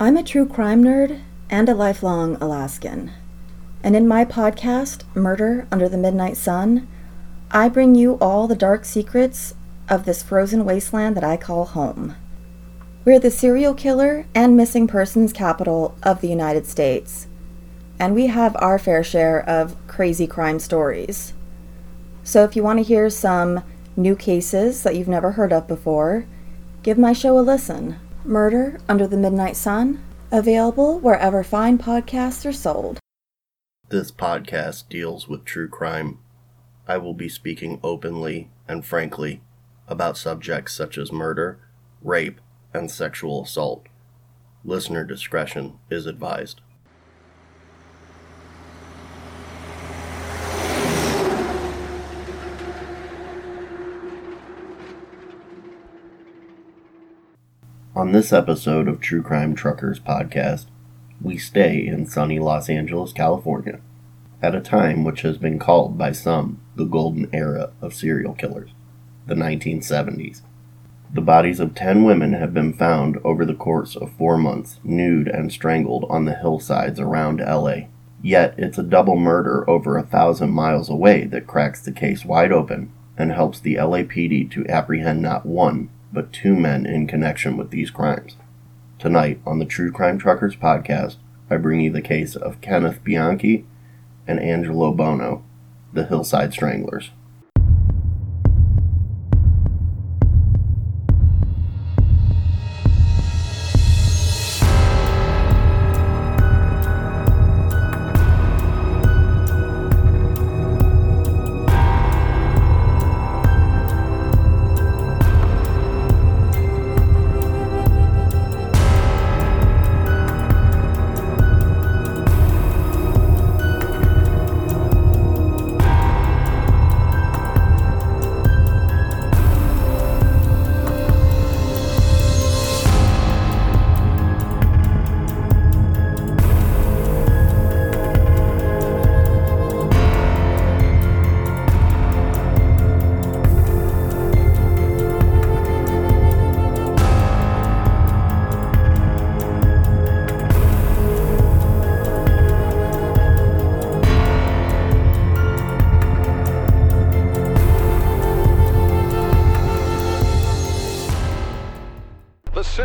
I'm a true crime nerd and a lifelong Alaskan. And in my podcast, Murder Under the Midnight Sun, I bring you all the dark secrets of this frozen wasteland that I call home. We're the serial killer and missing persons capital of the United States, and we have our fair share of crazy crime stories. So if you want to hear some new cases that you've never heard of before, give my show a listen. Murder Under the Midnight Sun, available wherever fine podcasts are sold. This podcast deals with true crime. I will be speaking openly and frankly about subjects such as murder, rape, and sexual assault. Listener discretion is advised. On this episode of True Crime Truckers podcast, we stay in sunny Los Angeles, California, at a time which has been called by some the golden era of serial killers, the 1970s. The bodies of 10 women have been found over the course of four months, nude and strangled on the hillsides around LA. Yet it's a double murder over a thousand miles away that cracks the case wide open and helps the LAPD to apprehend not one, but two men in connection with these crimes. Tonight on the True Crime Truckers podcast, I bring you the case of Kenneth Bianchi and Angelo Bono, the Hillside Stranglers.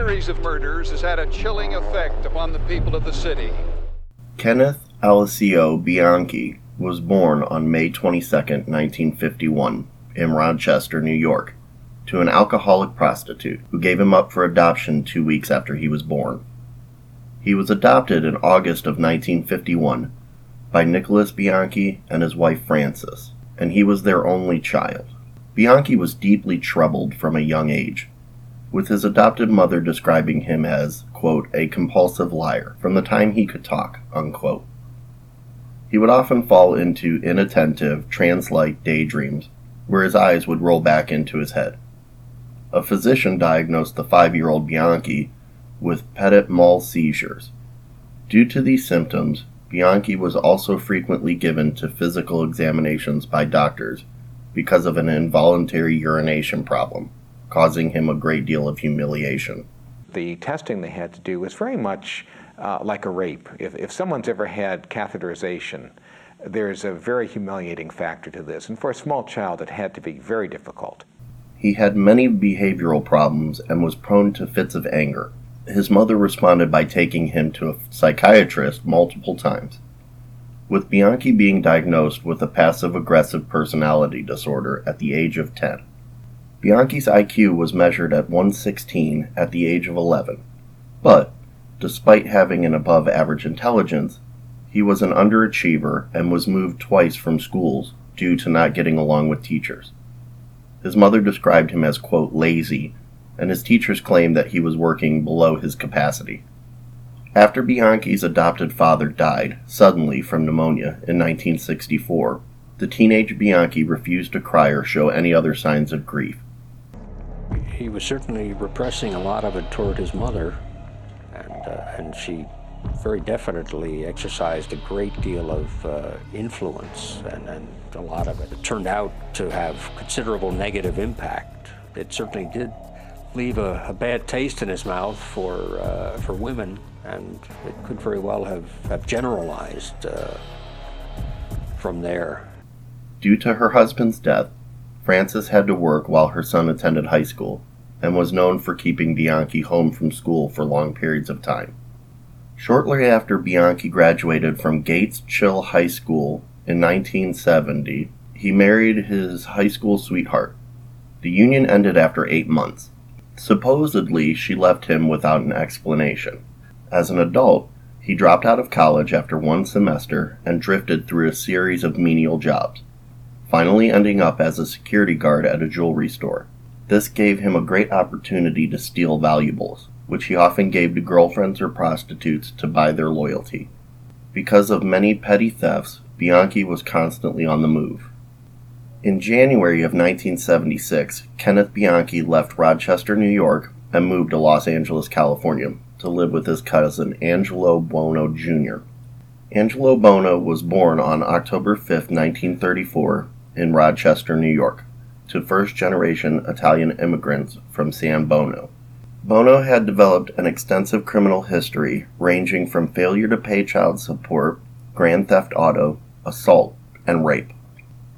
Series of murders has had a chilling effect upon the people of the city. Kenneth Alessio Bianchi was born on May 22, 1951, in Rochester, New York, to an alcoholic prostitute who gave him up for adoption two weeks after he was born. He was adopted in August of 1951 by Nicholas Bianchi and his wife Frances, and he was their only child. Bianchi was deeply troubled from a young age with his adopted mother describing him as, quote, a compulsive liar from the time he could talk, unquote. He would often fall into inattentive, trance like daydreams where his eyes would roll back into his head. A physician diagnosed the five year old Bianchi with petit mal seizures. Due to these symptoms, Bianchi was also frequently given to physical examinations by doctors because of an involuntary urination problem causing him a great deal of humiliation. The testing they had to do was very much uh, like a rape. If, if someone's ever had catheterization, there's a very humiliating factor to this. And for a small child, it had to be very difficult. He had many behavioral problems and was prone to fits of anger. His mother responded by taking him to a psychiatrist multiple times. With Bianchi being diagnosed with a passive aggressive personality disorder at the age of 10. Bianchi's IQ was measured at 116 at the age of 11, but, despite having an above average intelligence, he was an underachiever and was moved twice from schools due to not getting along with teachers. His mother described him as, quote, lazy, and his teachers claimed that he was working below his capacity. After Bianchi's adopted father died suddenly from pneumonia in 1964, the teenage Bianchi refused to cry or show any other signs of grief he was certainly repressing a lot of it toward his mother, and, uh, and she very definitely exercised a great deal of uh, influence, and, and a lot of it it turned out to have considerable negative impact. It certainly did leave a, a bad taste in his mouth for, uh, for women, and it could very well have, have generalized uh, from there. Due to her husband's death, Frances had to work while her son attended high school and was known for keeping Bianchi home from school for long periods of time. Shortly after Bianchi graduated from Gates Chili High School in 1970, he married his high school sweetheart. The union ended after eight months. Supposedly, she left him without an explanation. As an adult, he dropped out of college after one semester and drifted through a series of menial jobs, finally ending up as a security guard at a jewelry store. This gave him a great opportunity to steal valuables, which he often gave to girlfriends or prostitutes to buy their loyalty. Because of many petty thefts, Bianchi was constantly on the move. In January of 1976, Kenneth Bianchi left Rochester, New York, and moved to Los Angeles, California, to live with his cousin Angelo Buono Jr. Angelo Buono was born on October 5, 1934, in Rochester, New York, to first generation Italian immigrants from San Bono. Bono had developed an extensive criminal history ranging from failure to pay child support, grand theft auto, assault, and rape.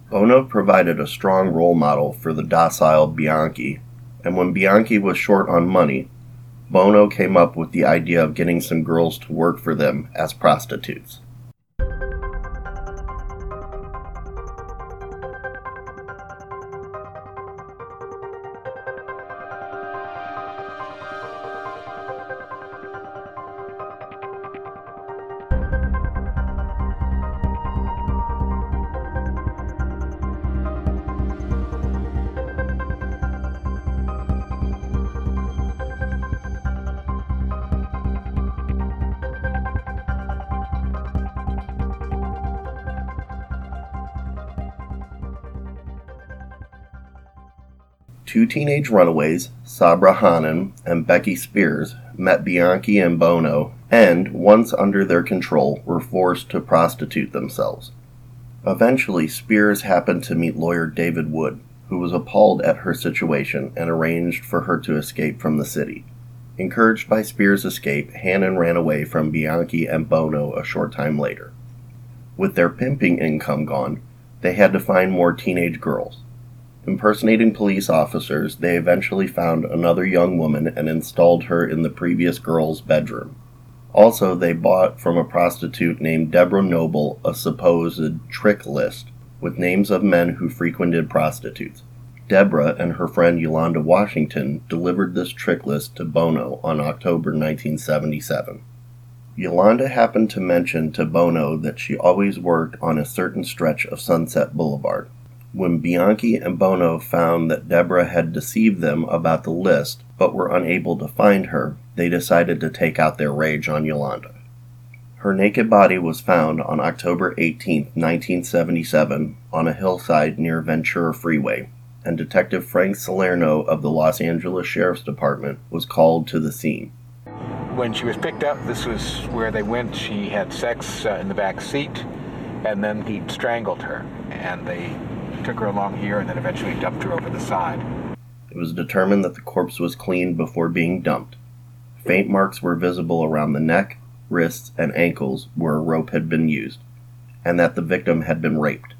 Bono provided a strong role model for the docile Bianchi, and when Bianchi was short on money, Bono came up with the idea of getting some girls to work for them as prostitutes. Two teenage runaways, Sabra Hannan and Becky Spears, met Bianchi and Bono and, once under their control, were forced to prostitute themselves. Eventually, Spears happened to meet lawyer David Wood, who was appalled at her situation and arranged for her to escape from the city. Encouraged by Spears' escape, Hannan ran away from Bianchi and Bono a short time later. With their pimping income gone, they had to find more teenage girls. Impersonating police officers, they eventually found another young woman and installed her in the previous girl's bedroom. Also, they bought from a prostitute named Deborah Noble a supposed trick list with names of men who frequented prostitutes. Deborah and her friend Yolanda Washington delivered this trick list to Bono on October 1977. Yolanda happened to mention to Bono that she always worked on a certain stretch of Sunset Boulevard. When Bianchi and Bono found that Deborah had deceived them about the list but were unable to find her, they decided to take out their rage on Yolanda. Her naked body was found on October 18, 1977, on a hillside near Ventura Freeway, and Detective Frank Salerno of the Los Angeles Sheriff's Department was called to the scene. When she was picked up, this was where they went. She had sex uh, in the back seat, and then he strangled her. And they took her along here and then eventually dumped her over the side. It was determined that the corpse was cleaned before being dumped. Faint marks were visible around the neck, wrists, and ankles where a rope had been used, and that the victim had been raped.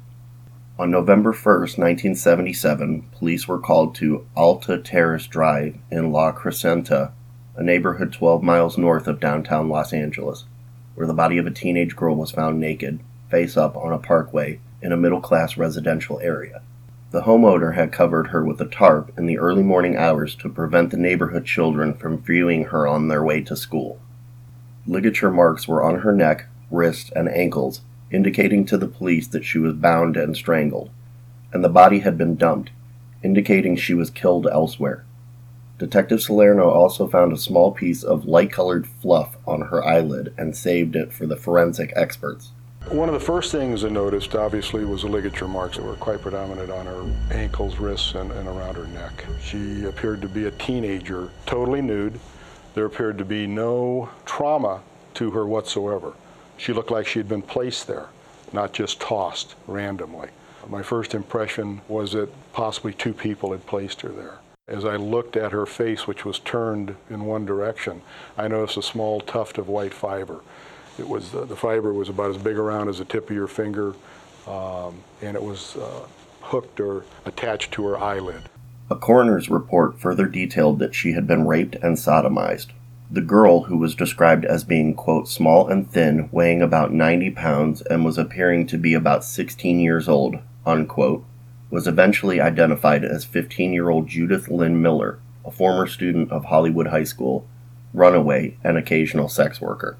On November 1, 1977, police were called to Alta Terrace Drive in La Crescenta, a neighborhood 12 miles north of downtown Los Angeles, where the body of a teenage girl was found naked, face up on a parkway in a middle class residential area. The homeowner had covered her with a tarp in the early morning hours to prevent the neighborhood children from viewing her on their way to school. Ligature marks were on her neck, wrists, and ankles, indicating to the police that she was bound and strangled, and the body had been dumped, indicating she was killed elsewhere. Detective Salerno also found a small piece of light colored fluff on her eyelid and saved it for the forensic experts. One of the first things I noticed, obviously, was the ligature marks that were quite predominant on her ankles, wrists, and, and around her neck. She appeared to be a teenager, totally nude. There appeared to be no trauma to her whatsoever. She looked like she had been placed there, not just tossed randomly. My first impression was that possibly two people had placed her there. As I looked at her face, which was turned in one direction, I noticed a small tuft of white fiber. It was uh, the fiber was about as big around as the tip of your finger, um, and it was uh, hooked or attached to her eyelid. A coroner's report further detailed that she had been raped and sodomized. The girl, who was described as being, quote, small and thin, weighing about 90 pounds, and was appearing to be about 16 years old, unquote, was eventually identified as 15 year old Judith Lynn Miller, a former student of Hollywood High School, runaway, and occasional sex worker.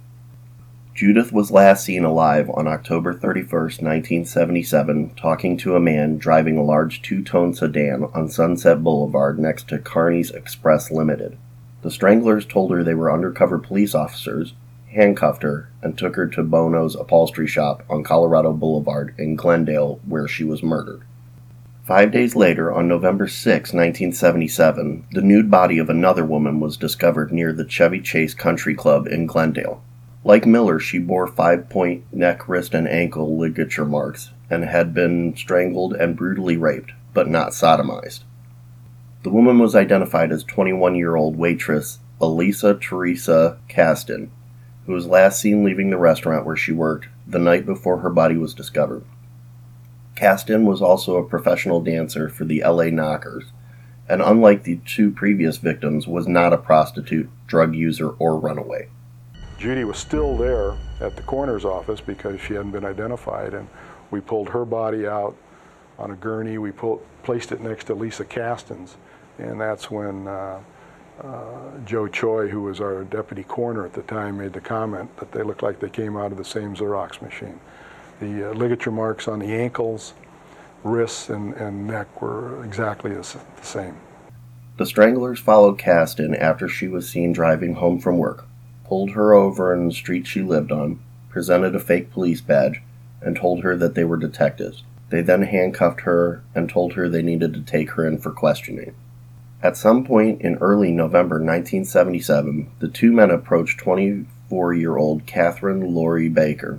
Judith was last seen alive on October 31, 1977, talking to a man driving a large two tone sedan on Sunset Boulevard next to Carney's Express Limited. The stranglers told her they were undercover police officers, handcuffed her, and took her to Bono's upholstery shop on Colorado Boulevard in Glendale, where she was murdered. Five days later, on November 6, 1977, the nude body of another woman was discovered near the Chevy Chase Country Club in Glendale. Like Miller, she bore five point neck, wrist, and ankle ligature marks and had been strangled and brutally raped, but not sodomized. The woman was identified as 21 year old waitress Elisa Teresa Kastin, who was last seen leaving the restaurant where she worked the night before her body was discovered. Kastin was also a professional dancer for the LA Knockers, and unlike the two previous victims, was not a prostitute, drug user, or runaway. Judy was still there at the coroner's office because she hadn't been identified, and we pulled her body out on a gurney. We placed it next to Lisa Kastin's, and that's when uh, uh, Joe Choi, who was our deputy coroner at the time, made the comment that they looked like they came out of the same Xerox machine. The uh, ligature marks on the ankles, wrists, and, and neck were exactly the, the same. The stranglers followed Kastin after she was seen driving home from work, pulled her over in the street she lived on, presented a fake police badge, and told her that they were detectives. They then handcuffed her and told her they needed to take her in for questioning. At some point in early November 1977, the two men approached 24 year old Catherine Lorre Baker,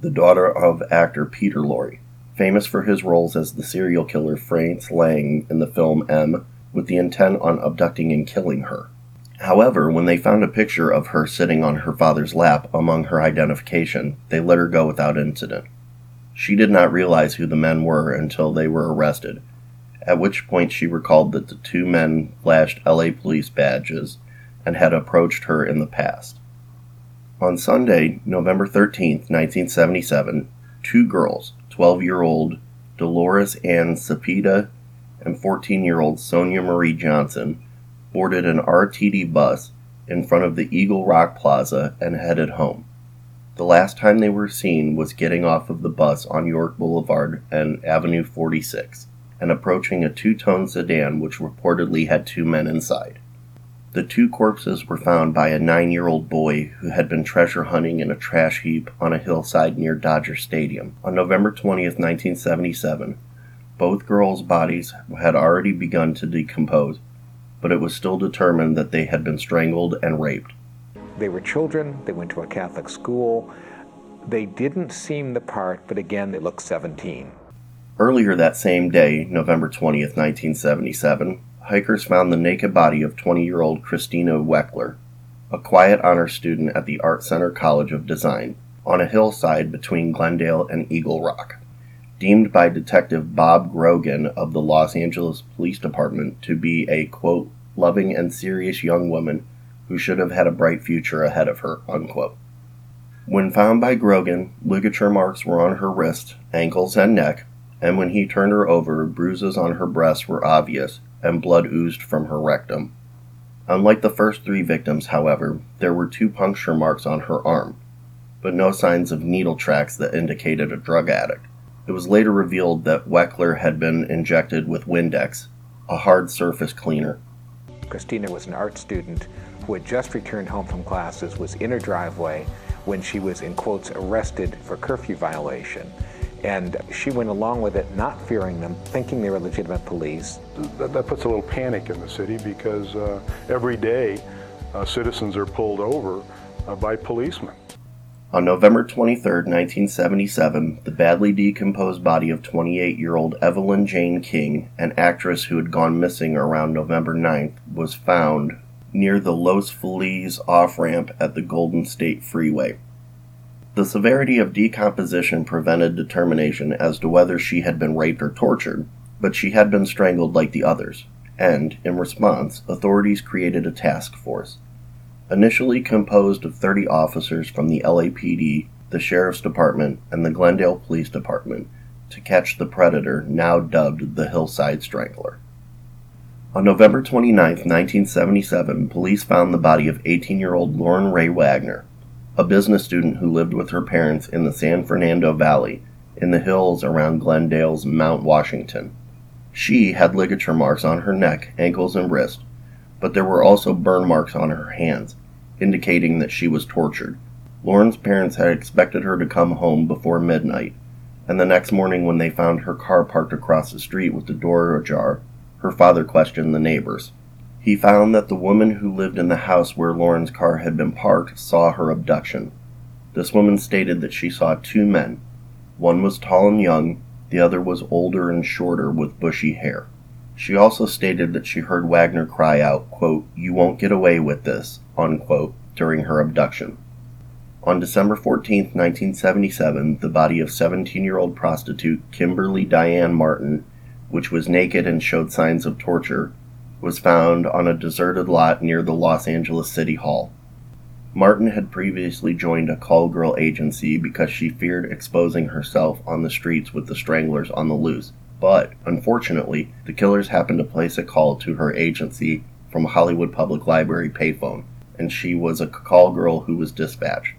the daughter of actor Peter Lorre, famous for his roles as the serial killer Franz Lang in the film M, with the intent on abducting and killing her. However, when they found a picture of her sitting on her father's lap among her identification, they let her go without incident. She did not realize who the men were until they were arrested, at which point she recalled that the two men flashed LA police badges and had approached her in the past. On Sunday, November 13, 1977, two girls, 12 year old Dolores Ann Cepeda and 14 year old Sonia Marie Johnson, boarded an RTD bus in front of the Eagle Rock Plaza and headed home. The last time they were seen was getting off of the bus on York Boulevard and Avenue 46 and approaching a two tone sedan which reportedly had two men inside. The two corpses were found by a nine year old boy who had been treasure hunting in a trash heap on a hillside near Dodger Stadium. On November 20th, 1977, both girls' bodies had already begun to decompose, but it was still determined that they had been strangled and raped. They were children, they went to a Catholic school. They didn't seem the part, but again, they looked 17. Earlier that same day, November 20th, 1977, hikers found the naked body of 20 year old Christina Weckler, a quiet honor student at the Art Center College of Design, on a hillside between Glendale and Eagle Rock. Deemed by Detective Bob Grogan of the Los Angeles Police Department to be a, quote, loving and serious young woman who should have had a bright future ahead of her, unquote. When found by Grogan, ligature marks were on her wrist, ankles, and neck, and when he turned her over, bruises on her breast were obvious, and blood oozed from her rectum. Unlike the first three victims, however, there were two puncture marks on her arm, but no signs of needle tracks that indicated a drug addict. It was later revealed that Weckler had been injected with Windex, a hard surface cleaner. Christina was an art student who had just returned home from classes, was in her driveway when she was, in quotes, arrested for curfew violation. And she went along with it, not fearing them, thinking they were legitimate police. That, that puts a little panic in the city because uh, every day uh, citizens are pulled over uh, by policemen. On November 23, 1977, the badly decomposed body of 28 year old Evelyn Jane King, an actress who had gone missing around November 9th, was found near the Los Feliz off ramp at the Golden State Freeway. The severity of decomposition prevented determination as to whether she had been raped or tortured, but she had been strangled like the others, and, in response, authorities created a task force. Initially composed of 30 officers from the LAPD, the Sheriff's Department, and the Glendale Police Department, to catch the predator now dubbed the Hillside Strangler. On November 29, 1977, police found the body of 18 year old Lauren Rae Wagner, a business student who lived with her parents in the San Fernando Valley, in the hills around Glendale's Mount Washington. She had ligature marks on her neck, ankles, and wrist, but there were also burn marks on her hands, indicating that she was tortured. Lauren's parents had expected her to come home before midnight, and the next morning, when they found her car parked across the street with the door ajar, her father questioned the neighbors. He found that the woman who lived in the house where Lauren's car had been parked saw her abduction. This woman stated that she saw two men. One was tall and young, the other was older and shorter with bushy hair. She also stated that she heard Wagner cry out, quote, You won't get away with this, unquote, during her abduction. On December 14, 1977, the body of 17 year old prostitute Kimberly Diane Martin, which was naked and showed signs of torture, was found on a deserted lot near the Los Angeles City Hall. Martin had previously joined a call girl agency because she feared exposing herself on the streets with the stranglers on the loose. But, unfortunately, the killers happened to place a call to her agency from a Hollywood Public Library payphone, and she was a call girl who was dispatched.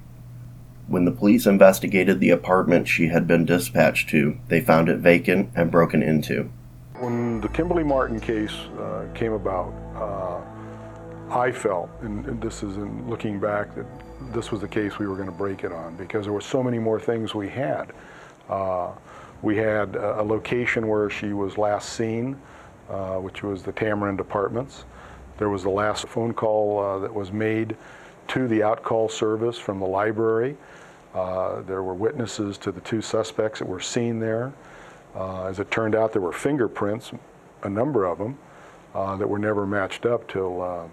When the police investigated the apartment she had been dispatched to, they found it vacant and broken into. When the Kimberly Martin case uh, came about, uh, I felt, and, this is in looking back, that this was the case we were going to break it on because there were so many more things we had. Uh, we had a, location where she was last seen, uh, which was the Tamarind Apartments. There was the last phone call uh, that was made to the outcall service from the library. Uh, there were witnesses to the two suspects that were seen there. Uh, as it turned out, there were fingerprints, a number of them, uh, that were never matched up till uh,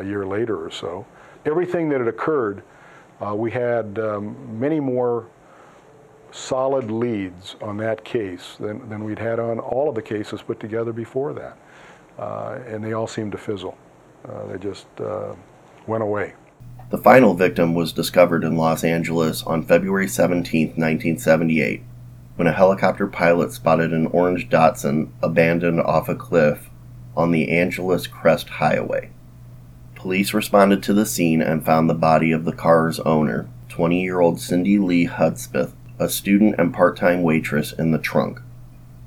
a year later or so. Everything that had occurred, we had um, many more solid leads on that case than, than we'd had on all of the cases put together before that. Uh, and they all seemed to fizzle. Uh, they just uh, went away. The final victim was discovered in Los Angeles on February 17, 1978, when a helicopter pilot spotted an orange Datsun abandoned off a cliff on the Angeles Crest Highway. Police responded to the scene and found the body of the car's owner, 20 year old Cindy Lee Hudspeth, a student and part time waitress, in the trunk.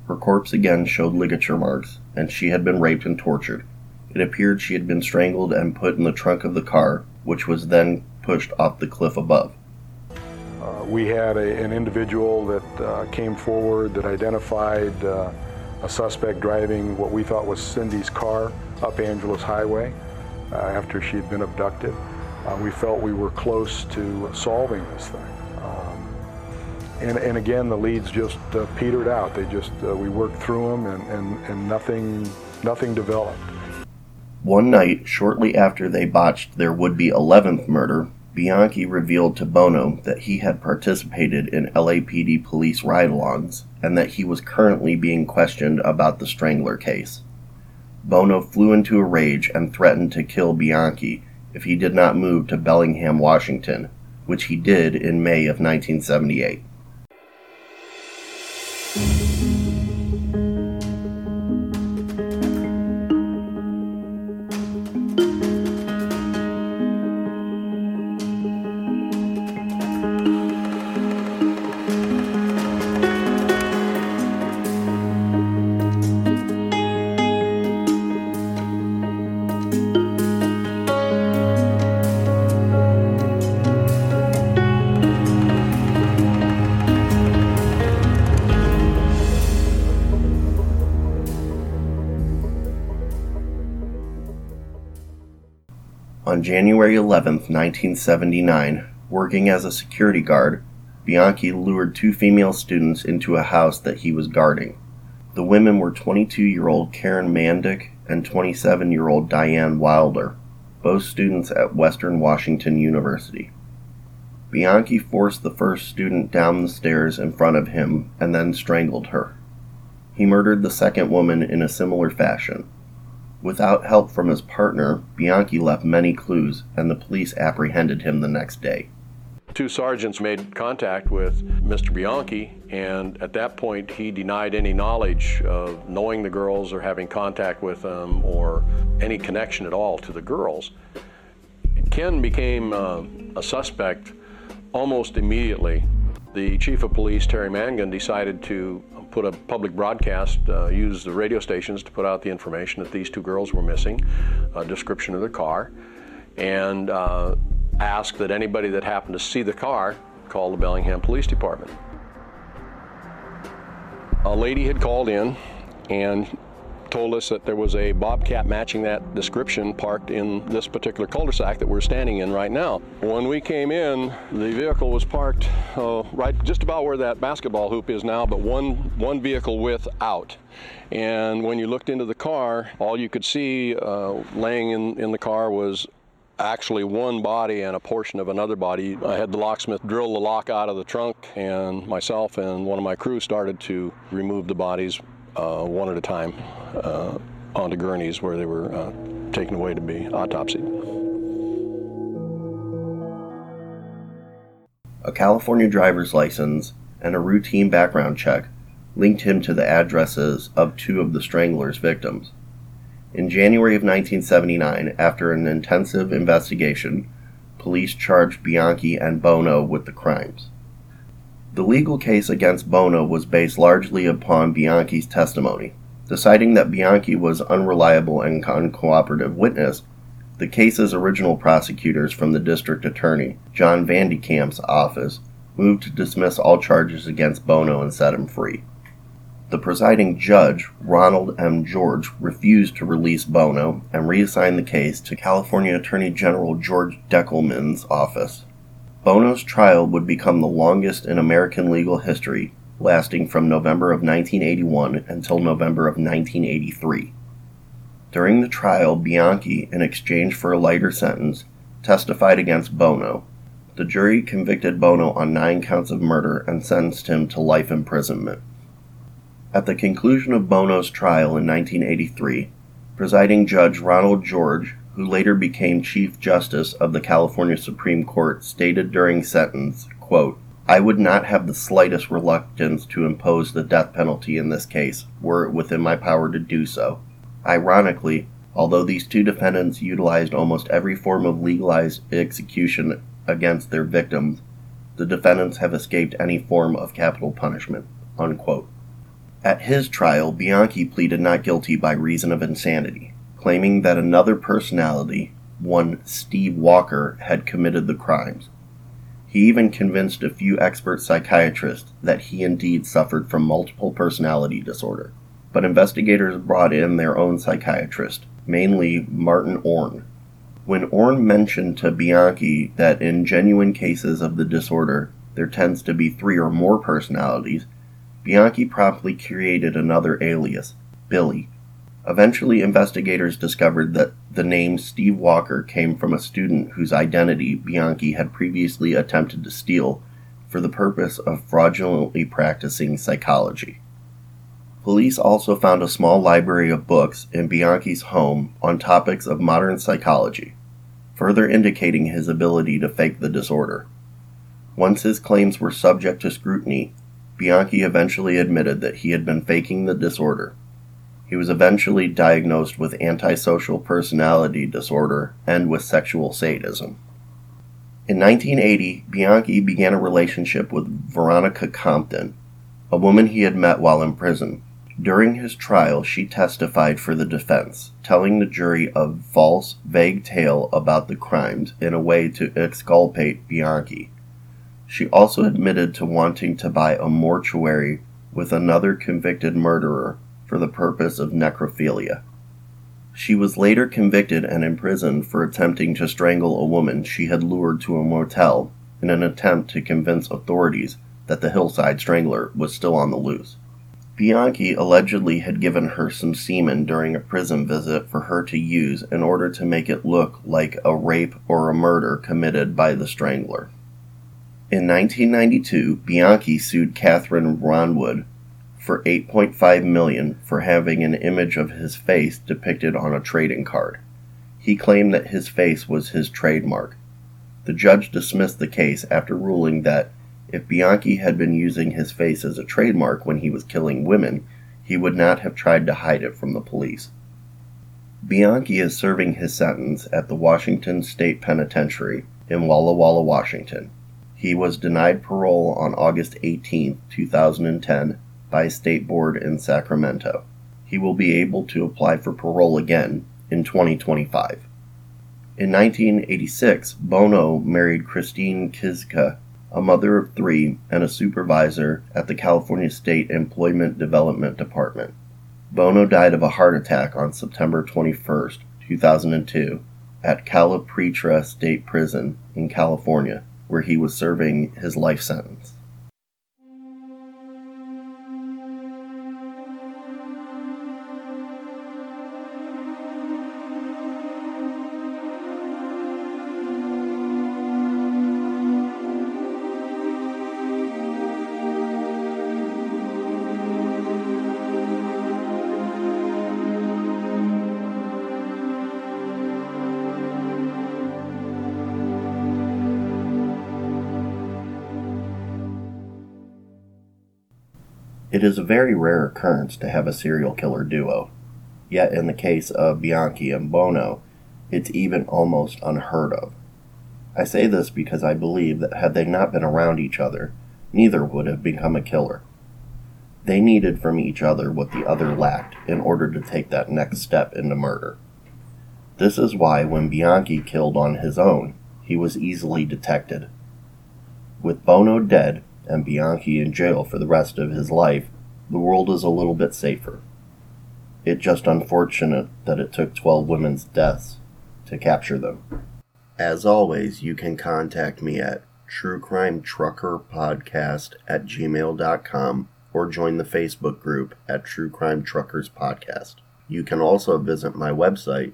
Her corpse again showed ligature marks, and she had been raped and tortured. It appeared she had been strangled and put in the trunk of the car, which was then pushed off the cliff above. Uh, we had a, an individual that uh, came forward that identified uh, a suspect driving what we thought was Cindy's car up Angeles Highway. Uh, after she had been abducted. Uh, we felt we were close to solving this thing. And, and again, the leads just uh, petered out. They just, we worked through them and, and, and nothing, nothing developed. One night, shortly after they botched their would be 11th murder, Bianchi revealed to Bono that he had participated in LAPD police ride alongs and that he was currently being questioned about the Strangler case. Bono flew into a rage and threatened to kill Bianchi if he did not move to Bellingham, Washington, which he did in May of 1978. On January 11, 1979, Working as a security guard, Bianchi lured two female students into a house that he was guarding. The women were 22 year old Karen Mandic and 27 year old Diane Wilder, both students at Western Washington University. Bianchi forced the first student down the stairs in front of him and then strangled her. He murdered the second woman in a similar fashion. Without help from his partner, Bianchi left many clues, and the police apprehended him the next day. Two sergeants made contact with Mr. Bianchi, and at that point, he denied any knowledge of knowing the girls or having contact with them or any connection at all to the girls. Ken became uh, a suspect almost immediately. The chief of police, Terry Mangan, decided to put a public broadcast, uh, use the radio stations to put out the information that these two girls were missing, a description of the car, and uh, ask that anybody that happened to see the car call the Bellingham Police Department. A lady had called in and told us that there was a bobcat matching that description parked in this particular cul-de-sac that we're standing in right now. When we came in, the vehicle was parked uh, right just about where that basketball hoop is now, but one one vehicle width out. And when you looked into the car, all you could see uh, laying in, in the car was actually one body and a portion of another body. I had the locksmith drill the lock out of the trunk, and myself and one of my crew started to remove the bodies uh, one at a time uh, onto gurneys where they were uh, taken away to be autopsied. A California driver's license and a routine background check linked him to the addresses of two of the strangler's victims. In January of 1979, after an intensive investigation, police charged Bianchi and Bono with the crimes. The legal case against Bono was based largely upon Bianchi's testimony. Deciding that Bianchi was unreliable and uncooperative witness, the case's original prosecutors from the district attorney, John Van de Kamp's office, moved to dismiss all charges against Bono and set him free. The presiding judge, Ronald M. George, refused to release Bono and reassigned the case to California Attorney General George Deckelman's office. Bono's trial would become the longest in American legal history, lasting from November of 1981 until November of 1983. During the trial, Bianchi, in exchange for a lighter sentence, testified against Bono. The jury convicted Bono on nine counts of murder and sentenced him to life imprisonment. At the conclusion of Bono's trial in 1983, presiding judge Ronald George who later became Chief Justice of the California Supreme Court, stated during sentence, quote, I would not have the slightest reluctance to impose the death penalty in this case, were it within my power to do so. Ironically, although these two defendants utilized almost every form of legalized execution against their victims, the defendants have escaped any form of capital punishment. Unquote. At his trial, Bianchi pleaded not guilty by reason of insanity claiming that another personality, one Steve Walker, had committed the crimes. He even convinced a few expert psychiatrists that he indeed suffered from multiple personality disorder. But investigators brought in their own psychiatrist, mainly Martin Orne. When Orne mentioned to Bianchi that in genuine cases of the disorder there tends to be three or more personalities, Bianchi promptly created another alias, Billy, Eventually, investigators discovered that the name Steve Walker came from a student whose identity Bianchi had previously attempted to steal for the purpose of fraudulently practicing psychology. Police also found a small library of books in Bianchi's home on topics of modern psychology, further indicating his ability to fake the disorder. Once his claims were subject to scrutiny, Bianchi eventually admitted that he had been faking the disorder he was eventually diagnosed with antisocial personality disorder and with sexual sadism. In 1980, Bianchi began a relationship with Veronica Compton, a woman he had met while in prison. During his trial, she testified for the defense, telling the jury a false, vague tale about the crimes in a way to exculpate Bianchi. She also admitted to wanting to buy a mortuary with another convicted murderer for the purpose of necrophilia. She was later convicted and imprisoned for attempting to strangle a woman she had lured to a motel in an attempt to convince authorities that the Hillside Strangler was still on the loose. Bianchi allegedly had given her some semen during a prison visit for her to use in order to make it look like a rape or a murder committed by the Strangler. In 1992, Bianchi sued Catherine Yronwode for 8.5 million for having an image of his face depicted on a trading card. He claimed that his face was his trademark. The judge dismissed the case after ruling that if Bianchi had been using his face as a trademark when he was killing women, he would not have tried to hide it from the police. Bianchi is serving his sentence at the Washington State Penitentiary in Walla Walla, Washington. He was denied parole on August 18, 2010, by a state board in Sacramento. He will be able to apply for parole again in 2025. In 1986, Bono married Christine Kizuka, a mother of three and a supervisor at the California State Employment Development Department. Bono died of a heart attack on September 21, 2002, at Calipatria State Prison in California, where he was serving his life sentence. It is a very rare occurrence to have a serial killer duo. Yet, in the case of Bianchi and Bono, it's even almost unheard of. I say this because I believe that had they not been around each other, neither would have become a killer. They needed from each other what the other lacked in order to take that next step into murder. This is why when Bianchi killed on his own, he was easily detected. With Bono dead, and Bianchi in jail for the rest of his life, the world is a little bit safer. It's just unfortunate that it took 12 women's deaths to capture them. As always, you can contact me at truecrimetruckerpodcast at gmail.com or join the Facebook group at True Crime Truckers Podcast. You can also visit my website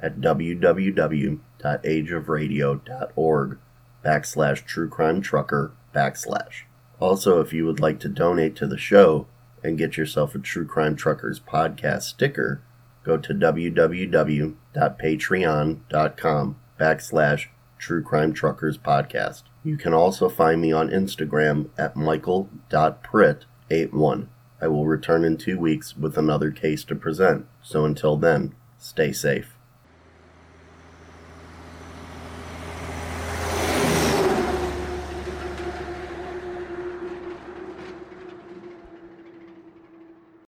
at www.ageofradio.org backslash truecrimetrucker backslash. Also, if you would like to donate to the show and get yourself a True Crime Truckers podcast sticker, go to www.patreon.com backslash True Crime Truckers podcast. You can also find me on Instagram at michael.pritt81. I will return in two weeks with another case to present, so until then, stay safe.